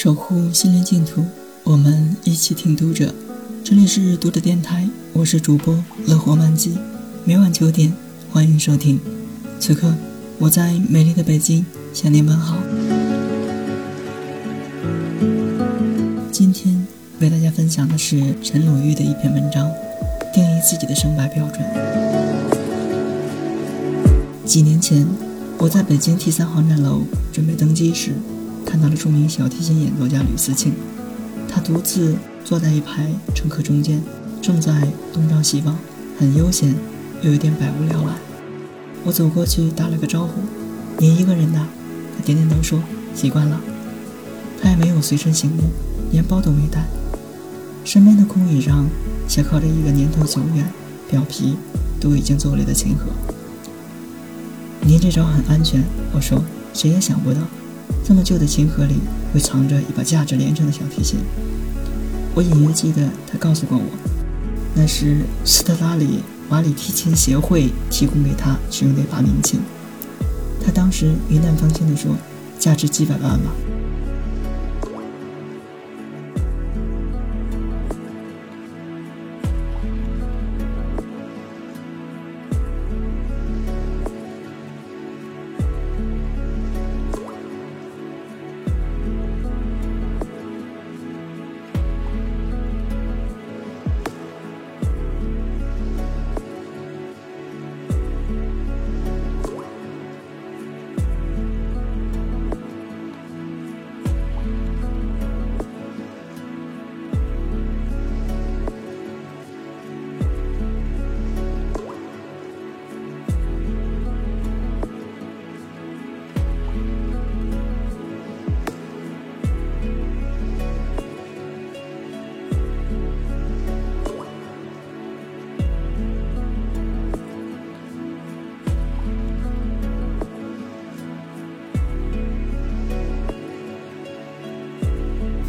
守护心灵净土，我们一起听读者。这里是读者电台，我是主播乐活漫记，每晚九点欢迎收听。此刻我在美丽的北京向您问好。今天为大家分享的是陈鲁豫的一篇文章，定义自己的胜败标准。几年前，我在北京 T 三航站楼准备登机时。看到了著名小提琴演奏家吕思庆，他独自坐在一排乘客中间，正在东张西望，很悠闲，又有点百无聊赖。我走过去打了个招呼：“您一个人的？”他点点头说：“习惯了。”他也没有随身行李，连包都没带。身边的空椅上斜靠着一个年头久远、表皮都已经皱裂的琴盒。您这招很安全，我说，谁也想不到。这么旧的琴盒里会藏着一把价值连城的小提琴。我隐约记得他告诉过我，那是斯特拉里瓦里提琴协会提供给他使用的一把名琴。他当时云淡风轻地说：“价值几百万吧。”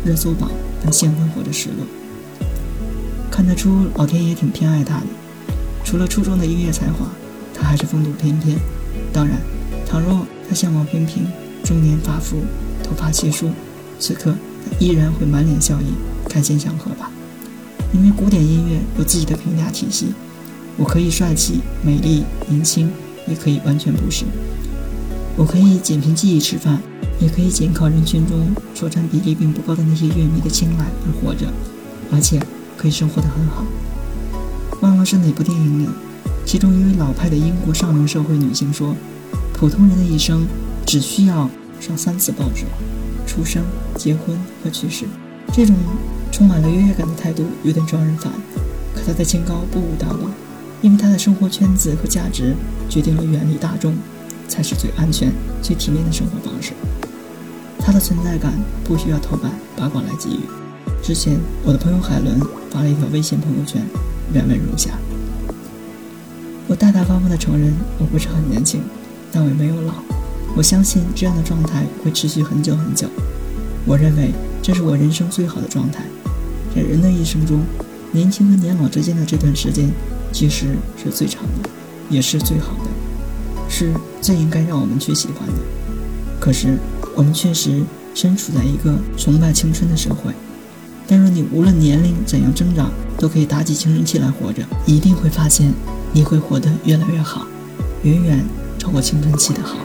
热搜榜但现婚或者失落，看得出老天爷挺偏爱他的。除了出众的音乐才华，他还是风度翩翩。当然，倘若他相貌平平，中年发福，头发稀疏，此刻他依然会满脸笑意，开心祥和吧。因为古典音乐有自己的评价体系，我可以帅气、美丽、年轻，也可以完全不是。我可以仅凭记忆吃饭。也可以仅靠人群中所占比例并不高的那些乐迷的青睐而活着，而且可以生活得很好。忘了是哪部电影里，其中一位老派的英国上流社会女性说：“普通人的一生只需要上三次报纸：出生、结婚和去世。”这种充满了优越感的态度有点招人烦，可她的清高不无道理，因为她的生活圈子和价值决定了远离大众才是最安全、最体面的生活方式。他的存在感不需要头版八卦来给予。之前，我的朋友海伦发了一条微信朋友圈，原文如下：我大大方方地承认，我不是很年轻，但我也没有老。我相信这样的状态会持续很久很久。我认为这是我人生最好的状态。在人的一生中，年轻和年老之间的这段时间，其实是最长的，也是最好的，是最应该让我们去喜欢的。可是。我们确实身处在一个崇拜青春的社会，但若你无论年龄怎样增长，都可以打起青春期来活着，一定会发现你会活得越来越好，远远超过青春期的好。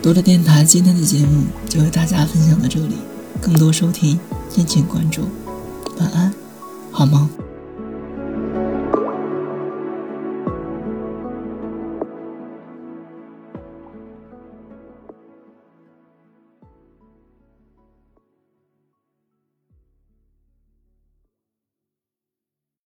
读者电台今天的节目就为大家分享到这里，更多收听敬请关注，晚安，好梦。